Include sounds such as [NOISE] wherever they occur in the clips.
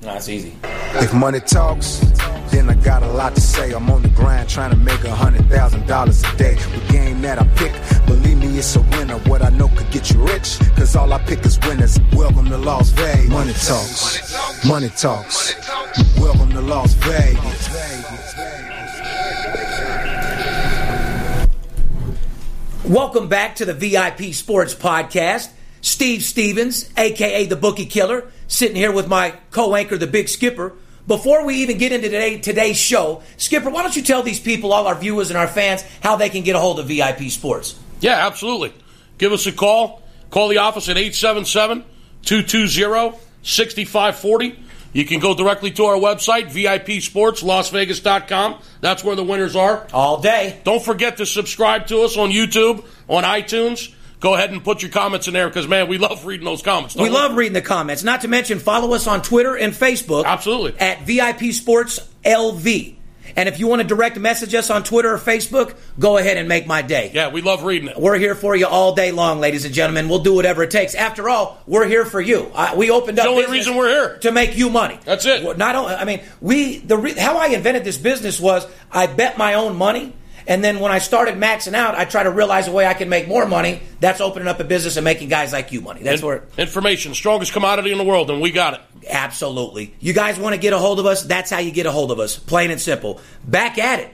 That's easy. If money talks, then I got a lot to say. I'm on the grind trying to make a hundred thousand dollars a day. The game that I pick, believe me, it's a winner. What I know could get you rich, cause all I pick is winners. Welcome to Las Vegas. Money talks, money talks. Welcome to Las Vegas. Welcome back to the VIP Sports Podcast. Steve Stevens, aka the Bookie Killer, sitting here with my co-anchor, the Big Skipper. Before we even get into today, today's show, Skipper, why don't you tell these people, all our viewers and our fans, how they can get a hold of VIP Sports? Yeah, absolutely. Give us a call. Call the office at 877 220 6540. You can go directly to our website, VIPSportsLasVegas.com. That's where the winners are. All day. Don't forget to subscribe to us on YouTube, on iTunes. Go ahead and put your comments in there because, man, we love reading those comments. don't We love reading the comments. Not to mention, follow us on Twitter and Facebook. Absolutely. At VIP Sports LV. And if you want to direct message us on Twitter or Facebook, go ahead and make my day. Yeah, we love reading it. We're here for you all day long, ladies and gentlemen. We'll do whatever it takes. After all, we're here for you. I, we opened up the only reason we're here. to make you money. That's it. Not only, I mean, we the re, how I invented this business was I bet my own money, and then when I started maxing out, I try to realize a way I can make more money. That's opening up a business and making guys like you money. That's In- where Information, strongest commodity in the world, and we got it. Absolutely. You guys want to get a hold of us? That's how you get a hold of us. Plain and simple. Back at it.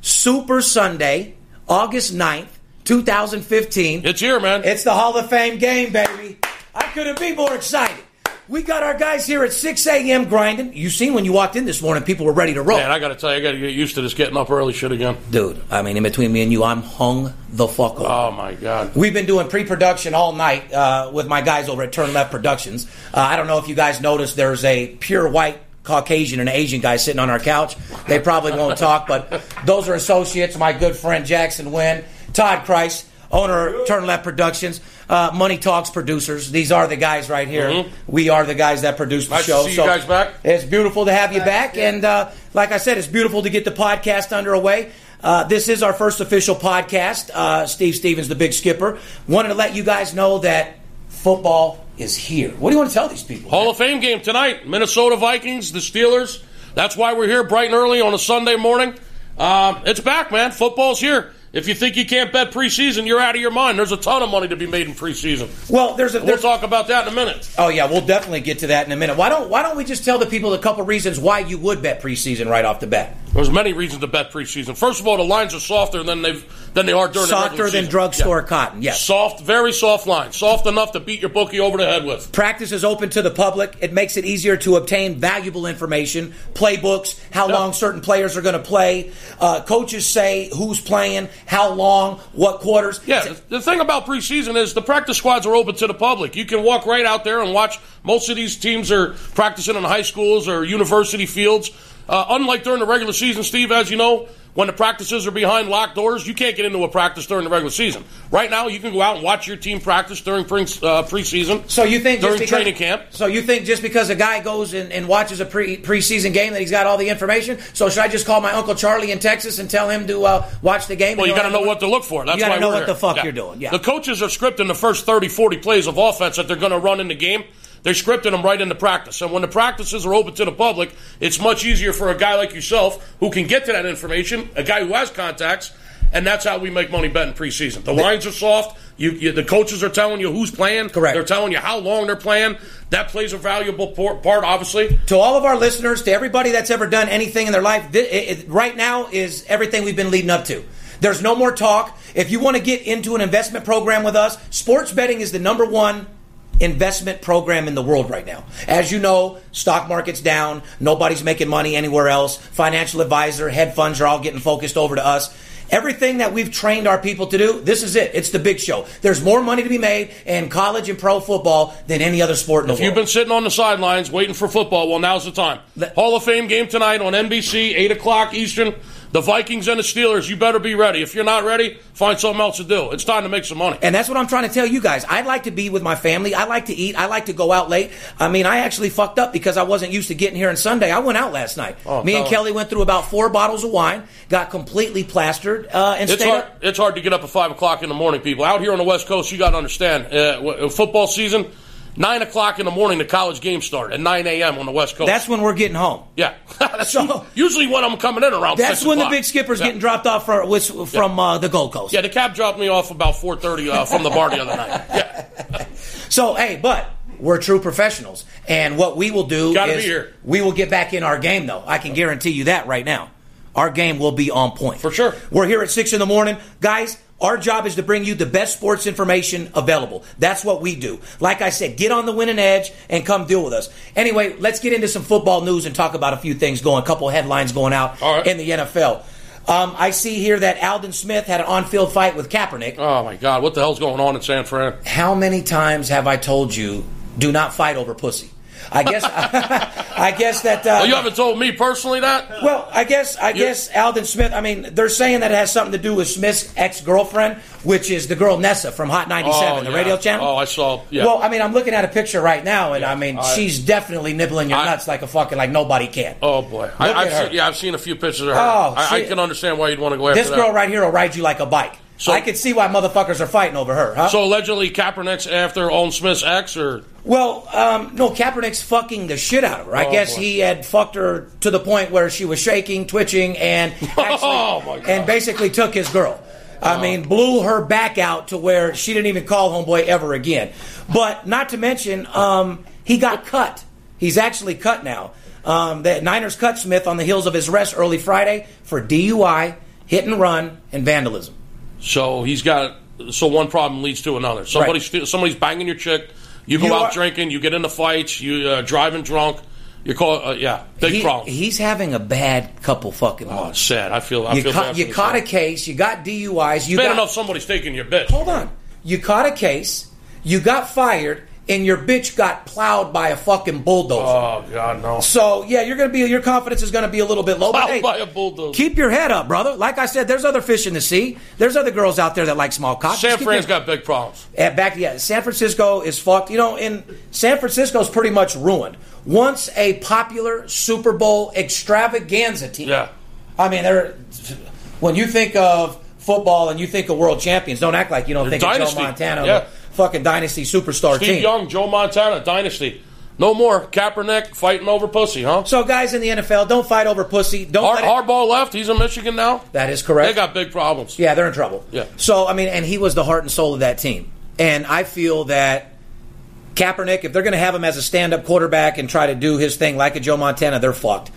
Super Sunday, August 9th, 2015. It's here, man. It's the Hall of Fame game, baby. I couldn't be more excited. We got our guys here at 6 a.m. grinding. You seen when you walked in this morning, people were ready to roll. Man, I got to tell you, I got to get used to this getting up early shit again. Dude, I mean, in between me and you, I'm hung the fuck up. Oh, my God. We've been doing pre-production all night uh, with my guys over at Turn Left Productions. Uh, I don't know if you guys noticed. There's a pure white Caucasian and Asian guy sitting on our couch. They probably won't talk, but those are associates. My good friend Jackson Wynn, Todd Christ, owner of Turn Left Productions, uh, Money Talks producers. These are the guys right here. We are the guys that produce the Mm-hmm. Nice to show. see you guys back. It's beautiful to have you back, and uh, like I said, it's beautiful to get the podcast underway. Uh, this is our first official podcast. Uh, Steve Stevens, the Big Skipper, wanted to let you guys know that football is here. What do you want to tell these people? Hall of Fame game tonight. Minnesota Vikings, the Steelers. That's why we're here bright and early on a Sunday morning. Um, it's back, man. Football's here. If you think you can't bet preseason, you're out of your mind. There's a ton of money to be made in preseason. Well, there's a We'll there's, talk about that in a minute. oh yeah, we'll definitely get to that in a minute. Why don't Why don't we just tell the people a couple reasons why you would bet preseason right off the bat? There's many reasons to bet preseason. First of all, the lines are softer than they've than they are during the Softer regular than drugstore Yeah. cotton. Yes. Soft, very soft lines. Soft enough to beat your bookie over the head with. Practice is open to the public. It makes it easier to obtain valuable information, playbooks, how long certain players are going to play. Uh, coaches say who's playing, how long, what quarters. Yeah, the- the thing about preseason is the practice squads are open to the public. You can walk right out there and watch. Most of these teams are practicing in high schools or university fields. Uh, unlike during the regular season, Steve, as you know, when the practices are behind locked doors, you can't get into a practice during the regular season. Right now, you can go out and watch your team practice during pre- uh, preseason. So you think during just because, training camp? So you think just because a guy goes and, and watches a pre preseason game that he's got all the information? So should I just call my uncle Charlie in Texas and tell him to uh, watch the game? Well, you got to know what to look for. That's You gotta why know what here. the fuck you're doing, yeah. The coaches are scripting the first 30, 40 plays of offense that they're going to run in the game. They're scripting them right into practice. And when the practices are open to the public, it's much easier for a guy like yourself who can get to that information, a guy who has contacts, and that's how we make money betting preseason. The lines are soft. You, you, the coaches are telling you who's playing. Correct. They're telling you how long they're playing. That plays a valuable part, obviously. to all of our listeners, to everybody that's ever done anything in their life, it, it- right now is everything we've been leading up to. There's no more talk. If you want to get into an investment program with us, sports betting is the number one investment program in the world right now. As you know, stock market's down. Nobody's making money anywhere else. Financial advisor, hedge funds are all getting focused over to us. Everything that we've trained our people to do, this is it. It's the big show. There's more money to be made in college and pro football than any other sport in the world. If world. you've been sitting on the sidelines waiting for football, well, now's the time. Hall of Fame game tonight on NBC, 8 o'clock Eastern. The Vikings and the Steelers, you better be ready. If you're not ready, find something else to do. It's time to make some money. And that's what I'm trying to tell you guys. I'd like to be with my family. I like to eat. I like to go out late. I mean, I actually fucked up because I wasn't used to getting here on Sunday. I went out last night. Oh, Me and Kelly went through about four bottles of wine, got completely plastered, uh, and It's stayed hard. up. It's hard to get up at five o'clock in the morning, people. Out here on the West Coast, you got to understand. Uh, football season, nine o'clock in the morning, the college games start at nine a.m. on the West Coast. That's when we're getting home. yeah. [LAUGHS] that's So- usually when I'm coming in around. That's 6 when the big skipper's Yeah. getting dropped off with, from uh, the Gold Coast. Yeah, the cab dropped me off about four thirty uh, from the bar the other night. Yeah. [LAUGHS] So, hey, but we're true professionals. And what we will do is we will get back in our game, though. I can guarantee you that right now. Our game will be on point. For sure. We're here at 6 in the morning. Guys, our job is to bring you the best sports information available. That's what we do. Like I said, get on the winning edge and come deal with us. Anyway, let's get into some football news and talk about a few things going, a couple headlines going out right. in the NFL. Um, I see here that Aldon Smith had an on-field fight with Kaepernick. Oh my God, what the hell's going on in San Fran? How many times have I told you, do not fight over pussy? I guess, [LAUGHS] I guess that. Uh, Well, you haven't told me personally that. well, I guess I guess Aldon Smith. I mean, they're saying that it has something to do with Smith's ex girlfriend, which is the girl Nessa from Hot 97, Oh, the yeah. radio channel. Oh, I saw. Yeah. Well, I mean, I'm looking at a picture right now, and Yeah, I mean, I- she's definitely nibbling your I- nuts like a fucking like nobody can. oh boy, I, I've seen, yeah, I've seen a few pictures of her. Oh, I, I can understand why you'd want to go after this that. girl right here will ride you like a bike. So- I can see why motherfuckers are fighting over her, huh? So allegedly, Kaepernick's after Aldon Smith's ex, or Well, um, no, Kaepernick's fucking the shit out of her. I Oh, guess boy. he had fucked her to the point where she was shaking, twitching, and [LAUGHS] actually, Oh, my God. and basically took his girl. I mean, blew her back out to where she didn't even call homeboy ever again. But not to mention, um, he got cut. He's actually cut now. Um, the Niners cut Smith on the heels of his arrest early Friday for DUI, hit and run, and vandalism. So he's got. So one problem leads to another. Somebody's steal- somebody's banging your chick. You go You out are- drinking. You get into fights. You uh, driving drunk. You call. Uh, yeah, big He- problem. He's having a bad couple fucking oh, months. it's sad. I feel. I You, feel bad you caught guy. a case. You got DUIs. You Bad got enough somebody's taking your bitch. hold on. You caught a case. You got fired, and your bitch got plowed by a fucking bulldozer. Oh God, no. so yeah, you're gonna be your confidence is gonna be a little bit low. Plowed hey, by a bulldozer. Keep your head up, brother. Like I said, there's other fish in the sea. There's other girls out there that like small cocks. San Fran's your- got big problems. uh, back yeah, San Francisco is fucked. You know, in San Francisco's pretty much ruined. Once a popular Super Bowl extravaganza team. Yeah. I mean, they're when you think of football and you think of world champions, don't act like you don't They're think dynasty. of Joe Montana, Yeah. Fucking dynasty superstar Steve team. Young, Joe Montana, dynasty. No more Kaepernick fighting over pussy, huh? So, guys in the NFL, don't fight over pussy. Don't Har- it- Harbaugh left. He's in Michigan now. That is correct. They got big problems. Yeah, they're in trouble. Yeah. So I mean, and he was the heart and soul of that team. And I feel that Kaepernick, if they're going to have him as a stand-up quarterback and try to do his thing like a Joe Montana, they're fucked.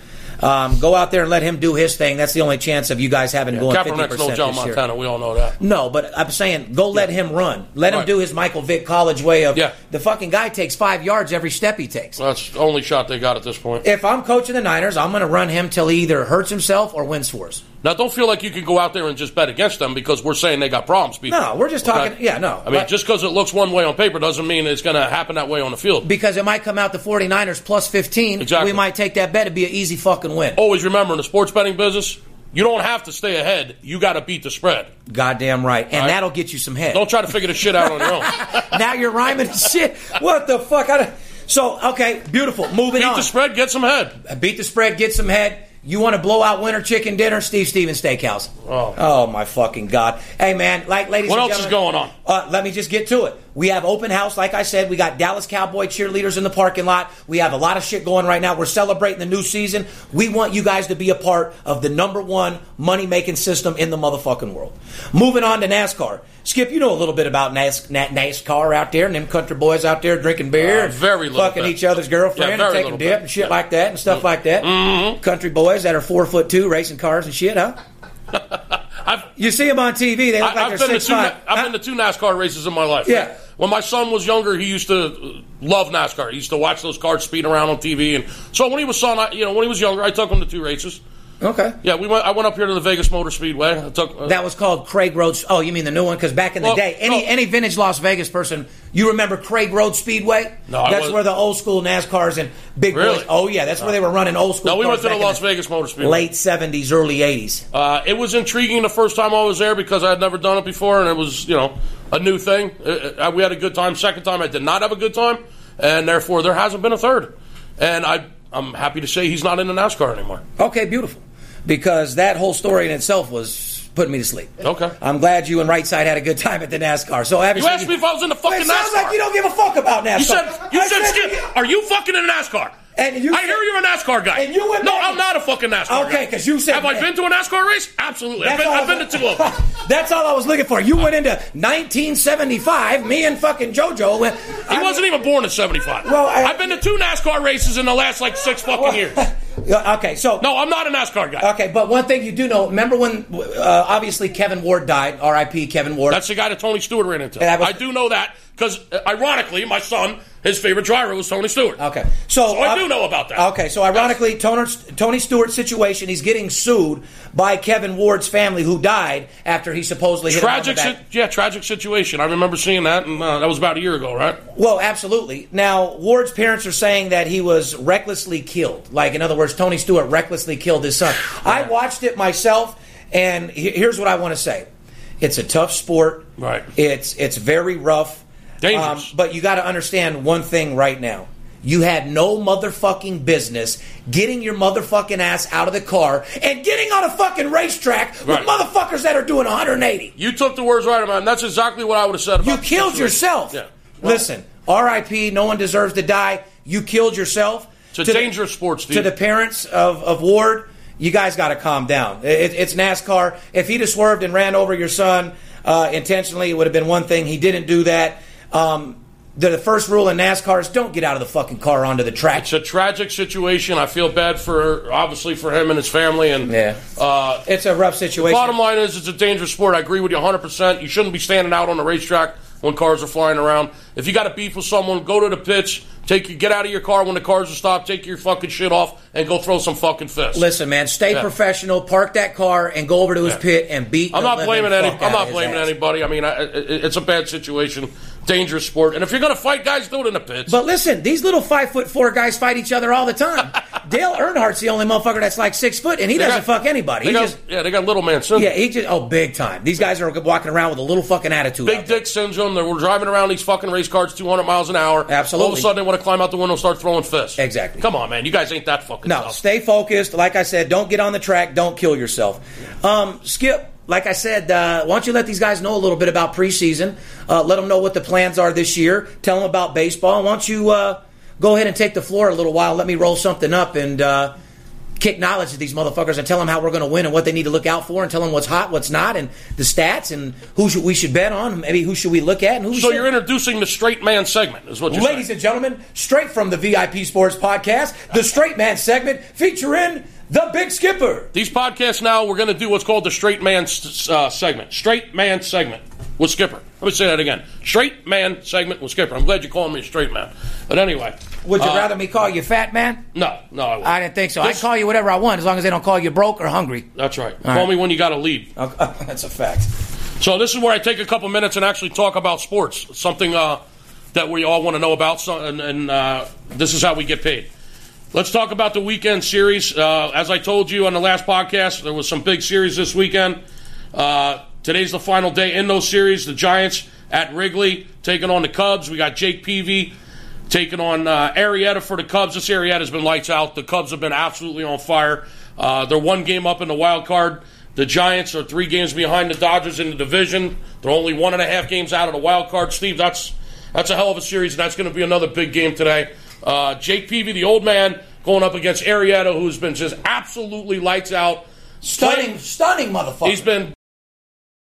Um, go out there and let him do his thing. That's the only chance of you guys having going fifty percent no Joe this year. Montana. We all know that. No, but I'm saying go let him run. Let him do his Michael Vick college way of Yeah. the fucking guy takes five yards every step he takes. That's the only shot they got at this point. If I'm coaching the Niners, I'm going to run him till he either hurts himself or wins for us. Now, don't feel like you can go out there and just bet against them because we're saying they got problems. People. No, we're just talking- yeah, no, I mean, but- just because it looks one way on paper doesn't mean it's going to happen that way on the field. Because it might come out the 49ers plus 15. Exactly. We might take that bet. It'd be an easy fucking win. Always remember in the sports betting business, you don't have to stay ahead. You got to beat the spread. Goddamn right. And right. that'll get you some head. Don't try to figure the shit out on your own. [LAUGHS] now you're rhyming shit. What the fuck? I don't- so, okay, beautiful. Moving Beat on. Beat the spread, get some head. Beat the spread, get some head. You want to blow out winter chicken dinner? Steve Stevens Steakhouse. Oh. my fucking God. Hey, man, like, ladies What else is going on? Uh, let me just get to it. We have open house, like I said. We got Dallas Cowboy cheerleaders in the parking lot. We have a lot of shit going right now. We're celebrating the new season. We want you guys to be a part of the number one money making system in the motherfucking world. Moving on to NASCAR. Skip, you know a little bit about NAS- Na- NASCAR out there and them country boys out there drinking beer, Uh, very little fucking bit. each other's girlfriend, Yeah, and taking dip bit. and shit Yeah. like that and stuff like that. Mm-hmm. Country boys that are four foot two racing cars and shit, huh? [LAUGHS] I've, You see them on TV. They look I, like have they're been to six two. five. I've been to two NASCAR races in my life. Yeah. When my son was younger, he used to love NASCAR. He used to watch those cars speed around on TV, and so when he was son, I, you know, when he was younger, I took him to two races. Okay. Yeah, we went. I went up here to the Vegas Motor Speedway. I took. Uh, That was called Craig Road. Oh, you mean the new one? Because back in the day, any no. any vintage Las Vegas person, you remember Craig Road Speedway? No, I that's where the old school NASCARs and big Really? boys. Oh yeah, that's where they were running old school. no, we went to the Las Vegas Motor Speedway. late seventies, early eighties. Uh, it was intriguing the first time I was there because I had never done it before, and it was you know a new thing. Uh, uh, we had a good time. Second time, I did not have a good time, and therefore there hasn't been a third. And I, I'm happy to say he's not in the NASCAR anymore. Okay, beautiful. Because that whole story in itself was putting me to sleep. Okay. I'm glad you and Right Side had a good time at the NASCAR. So You obviously, asked me if I was in the fucking it sounds NASCAR. like you don't give a fuck about NASCAR. You said you I said Skip. Are you fucking in a NASCAR? And you I said- hear you're a NASCAR guy. And you went no, I'm not a fucking NASCAR Okay, because you said- Have I been to a NASCAR race? Absolutely. I've been, I've been I- to two of them. [LAUGHS] That's all I was looking for. You went into 1975. Me and fucking JoJo went. He wasn't even born in '75. Well, I- I've been to two NASCAR races in the last like six fucking years. [LAUGHS] Okay, so No, I'm not a NASCAR guy. okay, but one thing you do know. Remember when uh, obviously Kevin Ward died? R.I.P. Kevin Ward. That's the guy that Tony Stewart ran into. That was- I do know that because, ironically, my son, his favorite driver was Tony Stewart. Okay, so, So I uh, do know about that. Okay, so ironically, Tony, Tony Stewart's situation, he's getting sued by Kevin Ward's family, who died after he supposedly hit Tragic, him on the si- yeah, tragic situation. I remember seeing that, and uh, that was about a year ago, right? Well, absolutely. Now, Ward's parents are saying that he was recklessly killed. Like, in other words, Tony Stewart recklessly killed his son. [SIGHS] I watched it myself, and he- here's what I want to say: it's a tough sport. Right. It's it's very rough. Um, but you got to understand one thing right now. You had no motherfucking business getting your motherfucking ass out of the car and getting on a fucking racetrack with motherfuckers that are doing 180. You took the words right, of man. That's exactly what I would have said about You the killed yourself. Yeah. Well, Listen, R.I.P. No one deserves to die. You killed yourself. It's a To the- dangerous sport, Steve. To the parents of, of Ward, you guys got to calm down. It, it's NASCAR. If he'd have swerved and ran over your son uh, intentionally, it would have been one thing. He didn't do that. Um, the, the first rule in NASCAR is don't get out of the fucking car onto the track. It's a tragic situation. I feel bad for, obviously, for him and his family. And Yeah. uh, It's a rough situation. bottom line is, it's a dangerous sport. I agree with you 100%. You shouldn't be standing out on the racetrack when cars are flying around. If you got a beef with someone, go to the pitch. Take your, get out of your car when the cars are stopped. Take your fucking shit off and go throw some fucking fists. Listen, man, stay Yeah. professional. Park that car and go over to his Yeah. pit and beat. I'm the not blaming any. I'm not blaming ass. anybody. I mean, I, it, it's a bad situation, dangerous sport, and if you're gonna fight guys, do it in the pits. But listen, these little five foot four guys fight each other all the time. [LAUGHS] Dale Earnhardt's the only motherfucker that's like six foot, and he They doesn't got- fuck anybody. He got, just yeah, they got little man syndrome. yeah, he just oh big time. These guys are walking around with a little fucking attitude. Big dick syndrome. They were driving around these fucking race cars 200 miles an hour. Absolutely. All of a sudden, they want to climb out the window and start throwing fists. Exactly. Come on, man. You guys ain't that fucking No, tough. stay focused. Like I said, don't get on the track. Don't kill yourself. Um, Skip, like I said, uh, why don't you let these guys know a little bit about preseason? Uh, let them know what the plans are this year. Tell them about baseball. Why don't you uh, go ahead and take the floor a little while? Let me roll something up and uh, kick knowledge to these motherfuckers and tell them how we're going to win and what they need to look out for and tell them what's hot, what's not, and the stats and who should we should bet on. Maybe who should we look at and who So should you're introducing the straight man segment, is what you're Ladies saying. and gentlemen, straight from the VIP Sports Podcast, the Straight Man segment featuring the Big Skipper. These podcasts now, we're going to do what's called the straight man uh, segment. Straight man segment with Skipper. Let me say that again. Straight man segment with Skipper. I'm glad you're calling me a straight man. But anyway. Would you uh, rather me call you fat man? No, no, I wouldn't. I didn't think so. I This- call you whatever I want as long as they don't call you broke or hungry. That's right. All Call right. me when you got to leave. Okay, [LAUGHS] That's a fact. So this is where I take a couple minutes and actually talk about sports, something uh, that we all want to know about, so, and, and uh, this is how we get paid. Let's talk about the weekend series. Uh, as I told you on the last podcast, there was some big series this weekend. Uh, today's the final day in those series. The Giants at Wrigley taking on the Cubs. We got Jake Peavy taking on uh, Arrieta for the Cubs. This Arrieta's been lights out. The Cubs have been absolutely on fire. Uh, they're one game up in the wild card. The Giants are three games behind the Dodgers in the division. They're only one and a half games out of the wild card. Steve, that's That's a hell of a series, and that's going to be another big game today. Uh, Jake Peavy, the old man, going up against Arrieta, who's been just absolutely lights out. Stunning, Playing- stunning motherfucker. He's been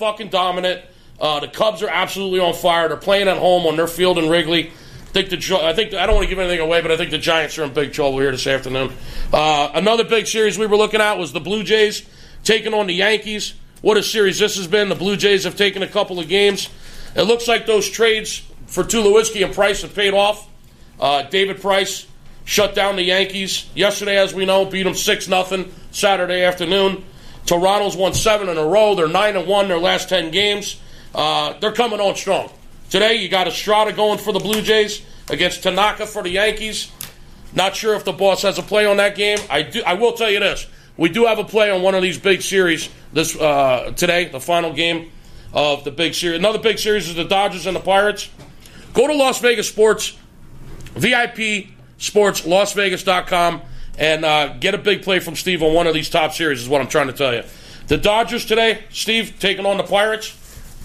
Fucking dominant. Uh, the Cubs are absolutely on fire. They're playing at home on their field in Wrigley. I think the I think I don't want to give anything away, but I think the Giants are in big trouble here this afternoon. Uh, another big series we were looking at was the Blue Jays taking on the Yankees. What a series this has been. The Blue Jays have taken a couple of games. It looks like those trades for Tulowitzki and Price have paid off. Uh, David Price shut down the Yankees yesterday, as we know, beat them six nothing Saturday afternoon. Toronto's won seven in a row. They're nine and one their last ten games. Uh, they're coming on strong. Today you got Estrada going for the Blue Jays against Tanaka for the Yankees. Not sure if the boss has a play on that game. I do. I will tell you this: we do have a play on one of these big series this uh, today, the final game of the big series. Another big series is the Dodgers and the Pirates. Go to Las Vegas Sports VIP Sports, LasVegas.com, and uh, get a big play from Steve on one of these top series, is what I'm trying to tell you. The Dodgers today, Steve, taking on the Pirates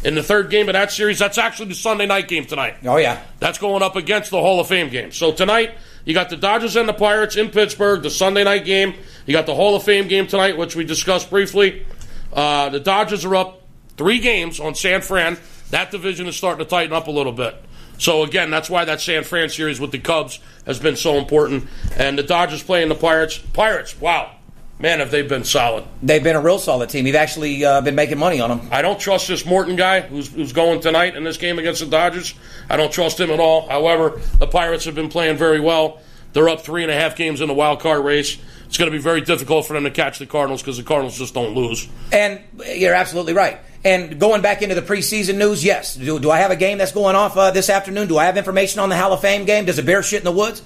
in the third game of that series. That's actually the Sunday night game tonight. oh yeah. That's going up against the Hall of Fame game. So tonight, you got the Dodgers and the Pirates in Pittsburgh, the Sunday night game. You got the Hall of Fame game tonight, which we discussed briefly. Uh, the Dodgers are up three games on San Fran. That division is starting to tighten up a little bit. So again, that's why that San Fran series with the Cubs has been so important. And the Dodgers playing the Pirates. Pirates, wow, man, have they been solid. They've been a real solid team. You've actually uh, been making money on them. I don't trust this Morton guy who's, who's going tonight in this game against the Dodgers. I don't trust him at all. However, the Pirates have been playing very well. They're up three and a half games in the wild card race. It's going to be very difficult for them to catch the Cardinals because the Cardinals just don't lose. And you're absolutely right. And going back into the preseason news, yes. Do, do I have a game that's going off uh, this afternoon? Do I have information on the Hall of Fame game? Does a bear shit in the woods?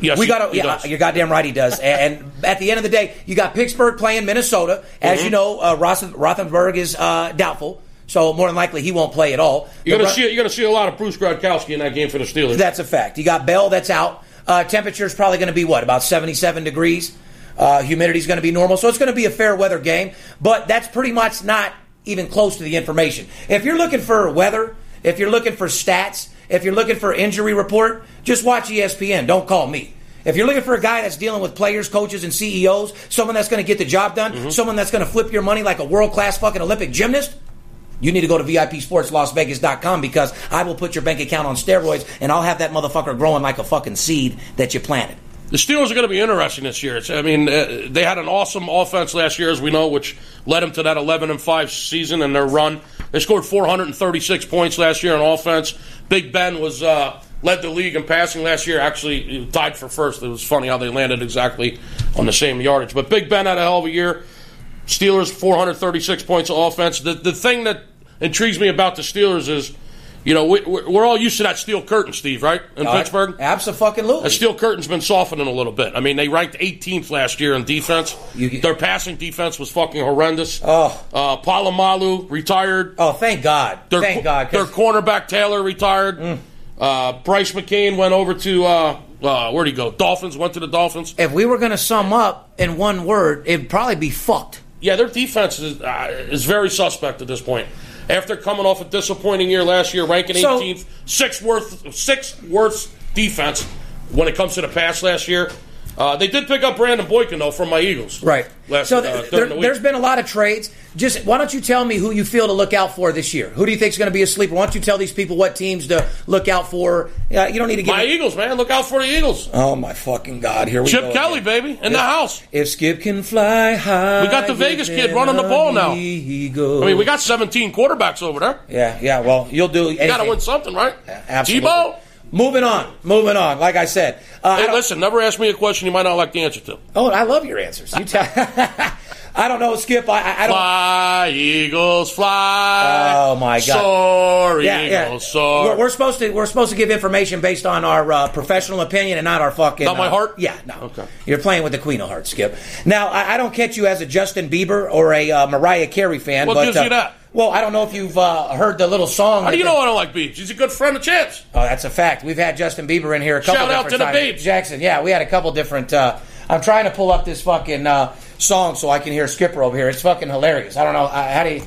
Yes, We got Yeah, you're goddamn right. He does. and, and at the end of the day, you got Pittsburgh playing Minnesota. As Mm-hmm. you know, uh, Roth- Rothenberg is uh, doubtful, so more than likely he won't play at all. You're going to Ru- see you're going to see a lot of Bruce Gradkowski in that game for the Steelers. That's a fact. You got Bell that's out. Uh, temperature's probably going to be what about 77 degrees. Uh, humidity's going to be normal, so it's going to be a fair weather game. But that's pretty much not even close to the information. If you're looking for weather, if you're looking for stats, if you're looking for injury report, just watch ESPN. Don't call me. If you're looking for a guy that's dealing with players, coaches, and CEOs, someone that's going to get the job done, mm-hmm. someone that's going to flip your money like a world class fucking Olympic gymnast, you need to go to VIPSportsLasVegas.com because I will put your bank account on steroids and I'll have that motherfucker growing like a fucking seed that you planted. The Steelers are going to be interesting this year. It's, I mean, uh, they had an awesome offense last year, as we know, which led them to that 11 and 5 season and their run. They scored 436 points last year on offense. Big Ben was uh, led the league in passing last year. Actually, tied for first. It was funny how they landed exactly on the same yardage. But Big Ben had a hell of a year. Steelers 436 points of offense. The the thing that intrigues me about the Steelers is, you know, we, we're we're all used to that steel curtain, Steve, right? In Pittsburgh. Absolutely. The steel curtain's been softening a little bit. I mean, they ranked 18th last year in defense. You- Their passing defense was fucking horrendous. Oh. Uh, Polamalu retired. Oh, thank God. Their, thank God. Their cornerback Taylor retired. Uh, Brice McCain went over to uh, uh, where'd he go? Dolphins went to the Dolphins. if we were going to sum up in one word, it'd probably be fucked. Yeah, their defense is uh, is very suspect at this point. After coming off a disappointing year last year, ranking So- 18th, sixth worst, sixth worst defense when it comes to the pass last year. Uh, they did pick up Brandon Boykin though from my Eagles. Right. Last, so uh, th- during there, the there's been a lot of trades. Just why don't you tell me who you feel to look out for this year? Who do you think is going to be a sleeper? Why don't you tell these people what teams to look out for? Uh, you don't need to get my Eagles, man. Look out for the Eagles. Oh my fucking God! Here we go. Chip Kelly, again. baby, in the house. If Skip can fly high, We got the Vegas kid running the ball now. I I mean, we got 17 quarterbacks over there. Yeah, yeah. Well, you'll do. You got to win something, right? Absolutely. Tebow. Moving on. Moving on. Like I said. Uh, Hey, don't- listen, never ask me a question you might not like the answer to. Oh, I love your answers. You tell. [LAUGHS] I don't know, Skip. I, I, I don't. Fly, Eagles, fly. Oh, my God. Soar, Yeah, Eagles, yeah. soar. We're, we're supposed to we're supposed to give information based on our uh, professional opinion and not our fucking. Not my uh, heart? Yeah, no. Okay. You're playing with the Queen of Hearts, Skip. Now I, I don't catch you as a Justin Bieber or a uh, Mariah Carey fan. What but, gives uh, you that? Well, I don't know if you've uh, heard the little song. How do you know I don't like Beebs? He's a good friend of Champs. Oh, that's a fact. We've had Justin Bieber in here a couple Shout out to the times. Biebs. Jackson, yeah, we had a couple different. Uh, I'm trying to pull up this fucking uh, song so I can hear Skipper over here. It's fucking hilarious. I don't know uh, how do you.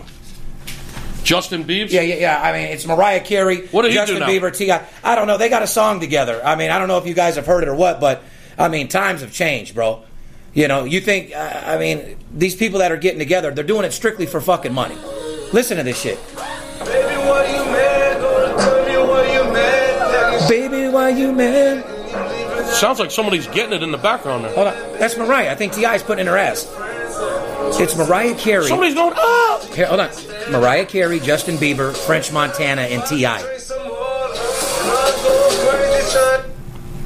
Justin Bieber? Yeah, yeah, yeah. I mean, it's Mariah Carey, What did he do Justin now? Bieber, T.I. I don't know. They got a song together. I mean, I don't know if you guys have heard it or what, but I mean, times have changed, bro. You know, you think? Uh, I mean, these people that are getting together, they're doing it strictly for fucking money. Listen to this shit. Baby, why you mad? Gonna tell me why you mad? Baby, why you mad? Sounds like somebody's getting it in the background there. Hold on. That's Mariah. I think T.I.'s putting in her ass. It's Mariah Carey. Somebody's going, oh! Here, hold on. Mariah Carey, Justin Bieber, French Montana, and T.I. Some more. I'm going crazy, son.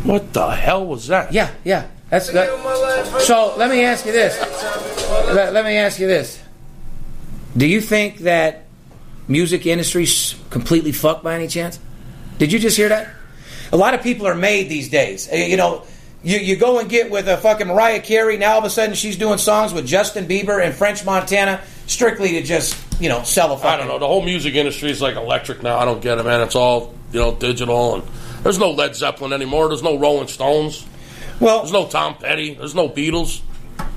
What the hell was that? Yeah, yeah. That's Give that. my life So let me ask you this. Let, let me ask you this. Do you think that music industry's completely fucked by any chance? Did you just hear that? A lot of people are made these days. Uh, You know, you, you go and get with a fucking Mariah Carey, now all of a sudden she's doing songs with Justin Bieber and French Montana strictly to just, you know, sell a fucking. I don't know. The whole music industry is like electric now. I don't get it, man. It's all, you know, digital. And there's no Led Zeppelin anymore. There's no Rolling Stones. Well, There's no Tom Petty. There's no Beatles.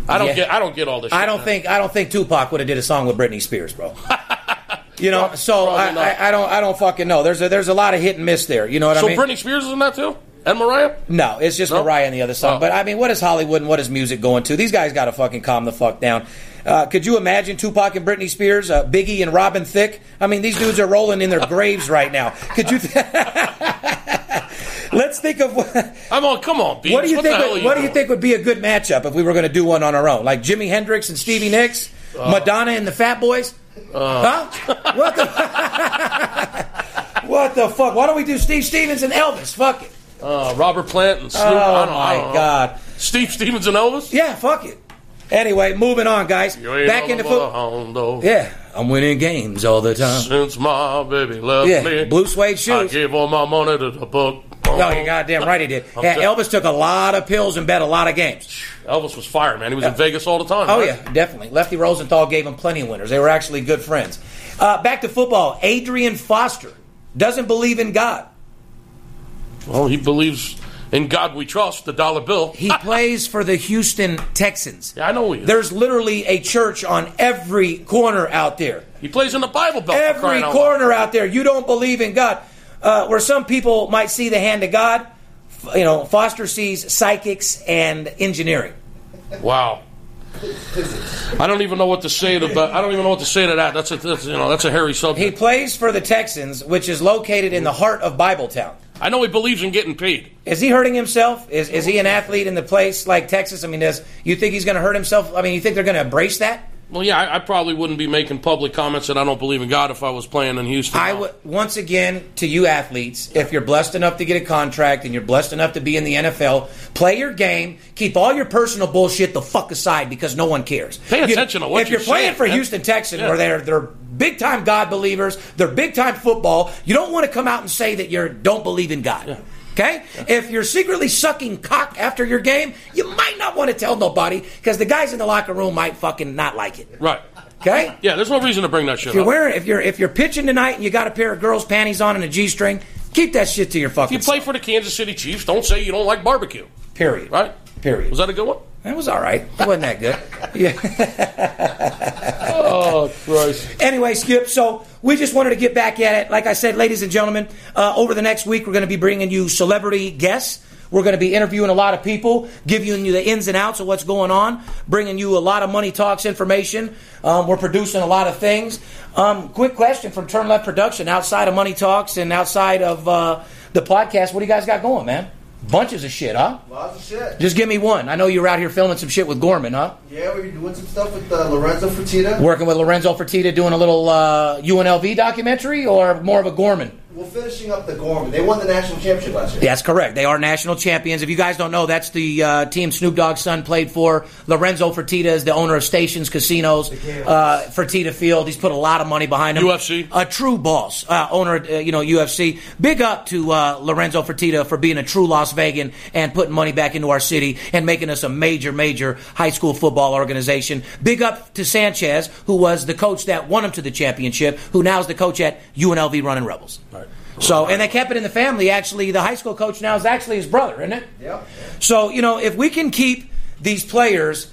I don't Yeah. get. I don't get all this. I shit, don't man. think I don't think Tupac would have did a song with Britney Spears, bro. [LAUGHS] You know, so I, Probably. I, I don't I don't fucking know. There's a, there's a lot of hit and miss there. You know what So I mean? So Britney Spears is in that too, and Mariah. No, it's just No? Mariah and the other song. Oh. But I mean, what is Hollywood and what is music going to? These guys got to fucking calm the fuck down. Uh, could you imagine Tupac and Britney Spears, uh, Biggie and Robin Thicke? I mean, these dudes are rolling in their [LAUGHS] graves right now. Could you? [LAUGHS] Let's think of what, [LAUGHS] I'm on. Come on, what do you what think? Would, are what do you think would be a good matchup if we were going to do one on our own, like Jimi Hendrix and Stevie Nicks, Uh. Madonna and the Fat Boys? huh? What the? [LAUGHS] what the fuck? Why don't we do Steve Stevens and Elvis? Fuck it. Uh, Robert Plant and Snoop. Oh my god. Steve Stevens and Elvis. Yeah, fuck it. Anyway, moving on, guys. Back into football. Yeah, I'm winning games all the time. Since my baby left Yeah, me, blue suede shoes. I gave all my money to the book. Oh, you're goddamn right he did. Yeah, Elvis took a lot of pills and bet a lot of games. Elvis was fired, man. He was in Vegas all the time. Oh right? yeah, definitely. Lefty Rosenthal gave him plenty of winners. They were actually good friends. Uh, back to football. Arian Foster doesn't believe in God. Well, he believes in God we trust, the dollar bill. He plays for the Houston Texans. Yeah, I know he is. There's literally a church on every corner out there. He plays in the Bible Belt. every crying out corner out there. You don't believe in God. Uh, where some people might see the hand of God, you know, Foster sees physics and engineering. Wow. I don't even know what to say to. I don't even know what to say to that. That's a that's, you know that's a hairy subject. He plays for the Texans, which is located in the heart of Bibletown. I know he believes in getting paid. Is he hurting himself? Is, is he an athlete in the place like Texas? I mean, does you think he's going to hurt himself? I mean, you think they're going to embrace that? Well, yeah, I, I probably wouldn't be making public comments that I don't believe in God if I was playing in Houston. I would once again to you athletes, if you're blessed enough to get a contract and you're blessed enough to be in the NFL, play your game. Keep all your personal bullshit the fuck aside because no one cares. Pay You- attention to what if you're you're playing saying, for man. Houston Texans, Yeah. where they're they're big time God believers, they're big time football. You don't want to come out and say that you don't believe in God. Okay? If you're secretly sucking cock after your game, you might not want to tell nobody because the guys in the locker room might fucking not like it. Right. Okay? Yeah, there's no reason to bring that shit If you're up. wearing, if you're if you're pitching tonight and you got a pair of girls' panties on and a g string, keep that shit to your fucking. If you play self. for the Kansas City Chiefs, don't say you don't like barbecue. period. Right? Period. Was that a good one? That was all right. It wasn't that good. [LAUGHS] Yeah. Oh, Christ. anyway, Skip. So we just wanted to get back at it. Like I said, ladies and gentlemen, uh, over the next week we're going to be bringing you celebrity guests. We're going to be interviewing a lot of people, giving you the ins and outs of what's going on, bringing you a lot of money talks information. Um, we're producing a lot of things. Um, quick question from Turn Left Production: Outside of money talks and outside of uh, the podcast, what do you guys got going, man? Bunches of shit, huh? Lots of shit. Just give me one. I know you were out here filming some shit with Gorman, huh? Yeah, we're doing some stuff with uh, Lorenzo Fertitta. Working with Lorenzo Fertitta, doing a little uh, UNLV documentary, or more of a Gorman. Well, finishing up the Gorman, they won the national championship last year. That's correct. They are national champions. If you guys don't know, that's the uh, team Snoop Dogg's son played for. Lorenzo Fertitta is the owner of Stations Casinos, uh, Fertitta Field. He's put a lot of money behind him. UFC. a true boss, uh, owner, uh, you know, UFC. Big up to uh, Lorenzo Fertitta for being a true Las Vegan and putting money back into our city and making us a major, major high school football organization. Big up to Sanchez, who was the coach that won him to the championship, who now is the coach at UNLV Running Rebels. Right. So, and they kept it in the family. Actually, the high school coach now is actually his brother, isn't it? Yep. So, you know, if we can keep these players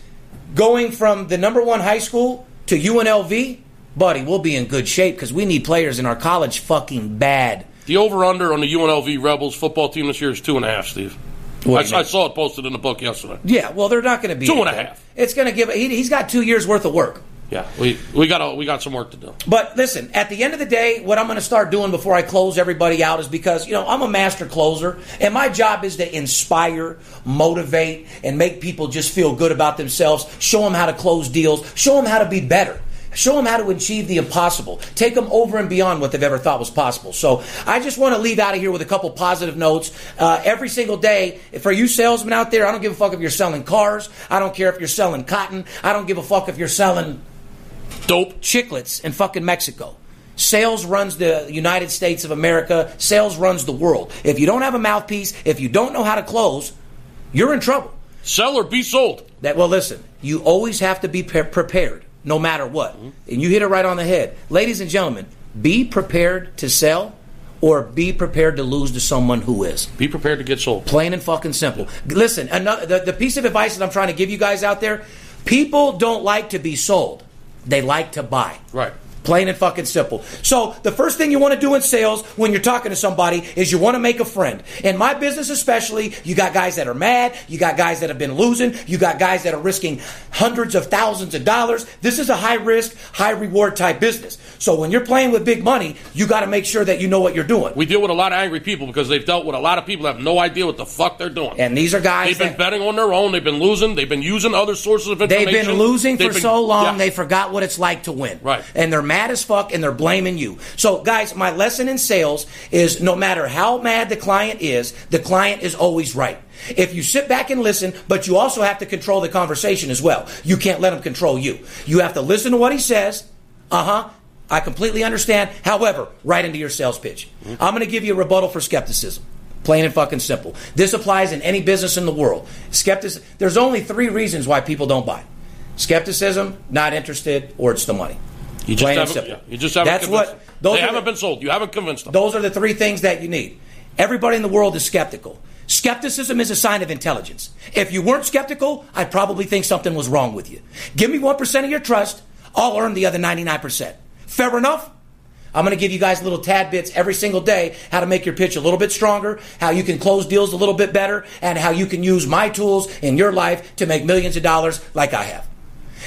going from the number one high school to UNLV, buddy, we'll be in good shape because we need players in our college fucking bad. The over under on the UNLV Rebels football team this year is two and a half, Steve. I, I saw it posted in the book yesterday. Yeah, well, they're not going to be Two and a anything. half. It's going to give. He, he's got two years worth of work. Yeah, we we got we got some work to do. But listen, at the end of the day, what I'm going to start doing before I close everybody out is because, you know, I'm a master closer, and my job is to inspire, motivate, and make people just feel good about themselves, show them how to close deals, show them how to be better. Show them how to achieve the impossible. Take them over and beyond what they've ever thought was possible. So I just want to leave out of here with a couple positive notes. Uh, every single day, for you salesmen out there, I don't give a fuck if you're selling cars. I don't care if you're selling cotton. I don't give a fuck if you're selling Dope. chiclets in fucking Mexico. Sales runs the United States of America. Sales runs the world. If you don't have a mouthpiece, if you don't know how to close, you're in trouble. Sell or be sold. That well, listen. You always have to be pre- prepared, no matter what. Mm-hmm. And you hit it right on the head, ladies and gentlemen. Be prepared to sell, or be prepared to lose to someone who is. Be prepared to get sold. Plain and fucking simple. Listen, another the, the piece of advice that I'm trying to give you guys out there: people don't like to be sold; they like to buy. Right. Plain and fucking simple. So the first thing you want to do in sales when you're talking to somebody is you want to make a friend. In my business especially, you got guys that are mad, you got guys that have been losing, you got guys that are risking hundreds of thousands of dollars. This is a high risk, high reward type business. So when you're playing with big money, you got to make sure that you know what you're doing. We deal with a lot of angry people because they've dealt with a lot of people that have no idea what the fuck they're doing. And these are guys They've been that betting on their own. They've been losing. They've been using other sources of information. They've been losing for They've been- so long, Yeah. they forgot what it's like to win. Right. And they're mad as fuck and they're blaming you. So, guys, my lesson in sales is no matter how mad the client is, the client is always right. If you sit back and listen, but you also have to control the conversation as well. You can't let him control you. You have to listen to what he says. Uh huh. I completely understand. However, right into your sales pitch. I'm going to give you a rebuttal for skepticism. Plain and fucking simple. This applies in any business in the world. Skeptic. There's only three reasons why people don't buy: skepticism, not interested, or it's the money. You just haven't. simple. you just haven't. That's convinced what. them. Those they haven't the- been sold. You haven't convinced them. those are the three things that you need. Everybody in the world is skeptical. Skepticism is a sign of intelligence. If you weren't skeptical, I'd probably think something was wrong with you. Give me 1% of your trust, I'll earn the other 99%. Fair enough? I'm going to give you guys little tad bits every single day how to make your pitch a little bit stronger, how you can close deals a little bit better, and how you can use my tools in your life to make millions of dollars like I have.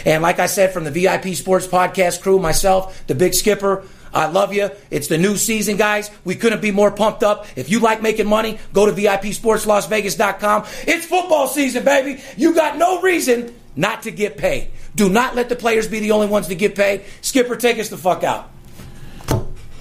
And like I said, from the VIP Sports Podcast crew, myself, the big skipper, I love you. It's the new season, guys. We couldn't be more pumped up. If you like making money, go to VIPSportsLasVegas.com. It's football season, baby. You got no reason not to get paid. Do not let the players be the only ones to get paid. Skipper, take us the fuck out.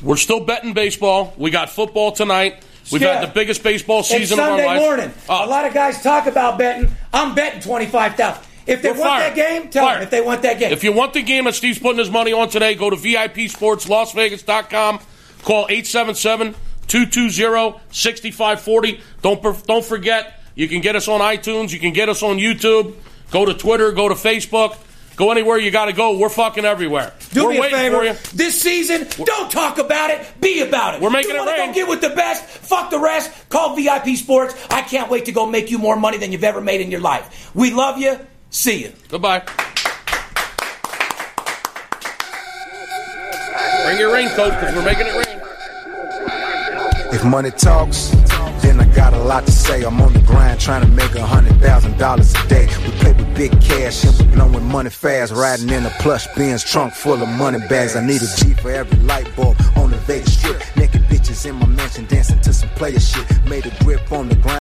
We're still betting baseball. We got football tonight. We've Skip. had the biggest baseball It's season of our Sunday life. morning. Oh, A uh, lot of guys talk about betting. I'm betting 25000 If they We're want fired. that game, tell Fired. them if they want that game. If you want the game that Steve's putting his money on today, go to VIPSportsLasVegas.com. Call 877-220-6540. Don't don't forget, you can get us on iTunes. You can get us on YouTube. Go to Twitter. Go to Facebook. Go anywhere you got to go. We're fucking everywhere. Do We're me a waiting favor. for you. This season, don't talk about it. Be about it. We're making you it rain. Go get with the best. Fuck the rest. Call VIP Sports. I can't wait to go make you more money than you've ever made in your life. We love you. See you. Goodbye. Bring your raincoat because we're making it rain. If money talks, then I got a lot to say. I'm on the grind trying to make a hundred thousand dollars a day. We play with big cash and we blowing money fast. Riding in a plush Benz trunk full of money bags. I need a G for every light bulb on the Vegas strip. Naked bitches in my mansion dancing to some player shit. Made a grip on the grind.